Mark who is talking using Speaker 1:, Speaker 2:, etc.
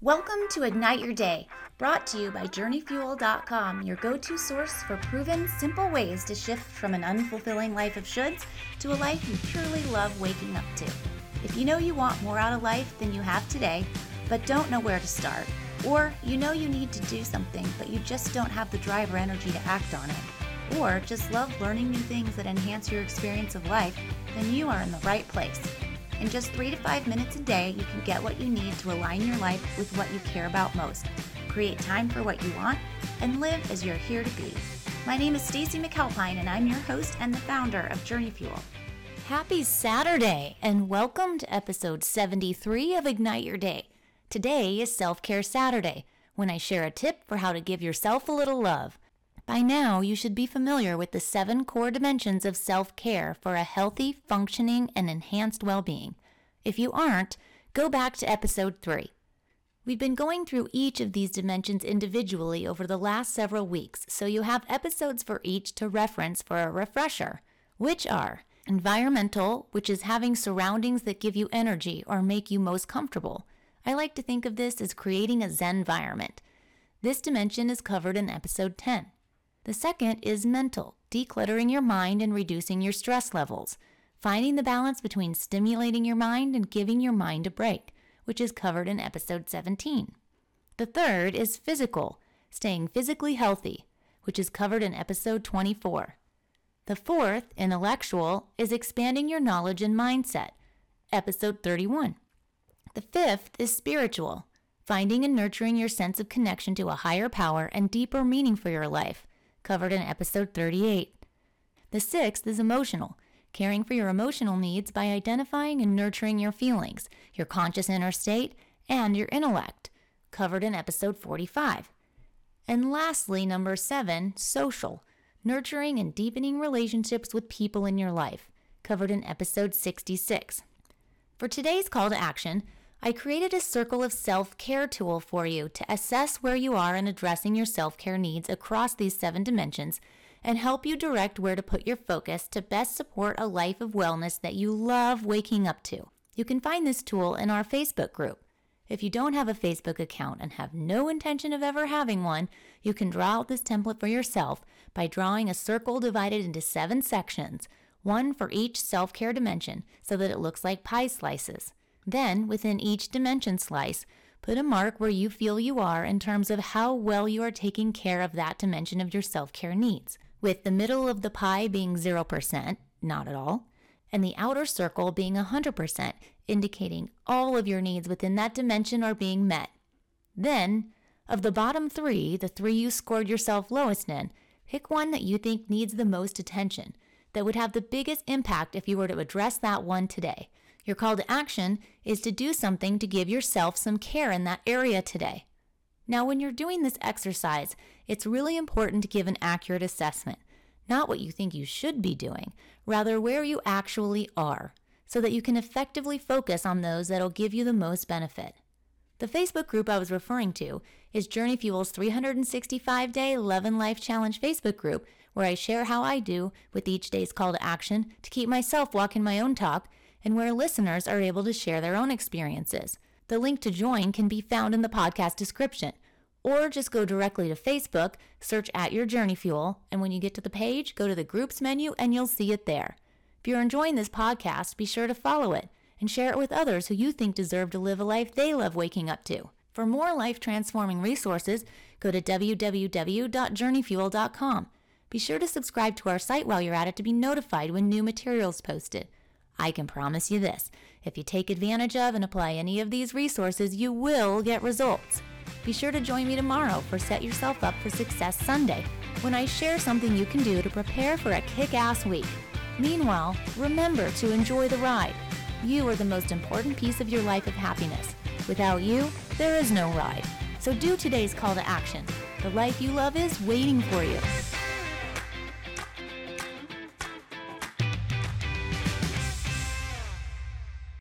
Speaker 1: Welcome to Ignite Your Day, brought to you by JourneyFuel.com, your go to source for proven, simple ways to shift from an unfulfilling life of shoulds to a life you purely love waking up to. If you know you want more out of life than you have today, but don't know where to start, or you know you need to do something, but you just don't have the drive or energy to act on it, or just love learning new things that enhance your experience of life, then you are in the right place. In just three to five minutes a day, you can get what you need to align your life with what you care about most, create time for what you want, and live as you're here to be. My name is Stacy McAlpine, and I'm your host and the founder of Journey Fuel. Happy Saturday, and welcome to episode 73 of Ignite Your Day. Today is Self Care Saturday, when I share a tip for how to give yourself a little love. By now, you should be familiar with the seven core dimensions of self care for a healthy, functioning, and enhanced well being. If you aren't, go back to episode 3. We've been going through each of these dimensions individually over the last several weeks, so you have episodes for each to reference for a refresher, which are environmental, which is having surroundings that give you energy or make you most comfortable. I like to think of this as creating a Zen environment. This dimension is covered in episode 10. The second is mental, decluttering your mind and reducing your stress levels, finding the balance between stimulating your mind and giving your mind a break, which is covered in episode 17. The third is physical, staying physically healthy, which is covered in episode 24. The fourth, intellectual, is expanding your knowledge and mindset, episode 31. The fifth is spiritual, finding and nurturing your sense of connection to a higher power and deeper meaning for your life, covered in episode 38. The sixth is emotional, caring for your emotional needs by identifying and nurturing your feelings, your conscious inner state, and your intellect, covered in episode 45. And lastly, number seven, social, nurturing and deepening relationships with people in your life, covered in episode 66. For today's call to action, I created a circle of self care tool for you to assess where you are in addressing your self care needs across these seven dimensions and help you direct where to put your focus to best support a life of wellness that you love waking up to. You can find this tool in our Facebook group. If you don't have a Facebook account and have no intention of ever having one, you can draw out this template for yourself by drawing a circle divided into seven sections, one for each self care dimension, so that it looks like pie slices. Then, within each dimension slice, put a mark where you feel you are in terms of how well you are taking care of that dimension of your self care needs, with the middle of the pie being 0%, not at all, and the outer circle being 100%, indicating all of your needs within that dimension are being met. Then, of the bottom three, the three you scored yourself lowest in, pick one that you think needs the most attention, that would have the biggest impact if you were to address that one today. Your call to action is to do something to give yourself some care in that area today. Now, when you're doing this exercise, it's really important to give an accurate assessment, not what you think you should be doing, rather where you actually are, so that you can effectively focus on those that'll give you the most benefit. The Facebook group I was referring to is Journey Fuel's 365 Day Love and Life Challenge Facebook group, where I share how I do with each day's call to action to keep myself walking my own talk and where listeners are able to share their own experiences. The link to join can be found in the podcast description, or just go directly to Facebook, search at your Journey Fuel, and when you get to the page, go to the groups menu and you'll see it there. If you're enjoying this podcast, be sure to follow it and share it with others who you think deserve to live a life they love waking up to. For more life transforming resources, go to www.journeyfuel.com. Be sure to subscribe to our site while you're at it to be notified when new materials posted. I can promise you this if you take advantage of and apply any of these resources, you will get results. Be sure to join me tomorrow for Set Yourself Up for Success Sunday when I share something you can do to prepare for a kick ass week. Meanwhile, remember to enjoy the ride. You are the most important piece of your life of happiness. Without you, there is no ride. So do today's call to action. The life you love is waiting for you.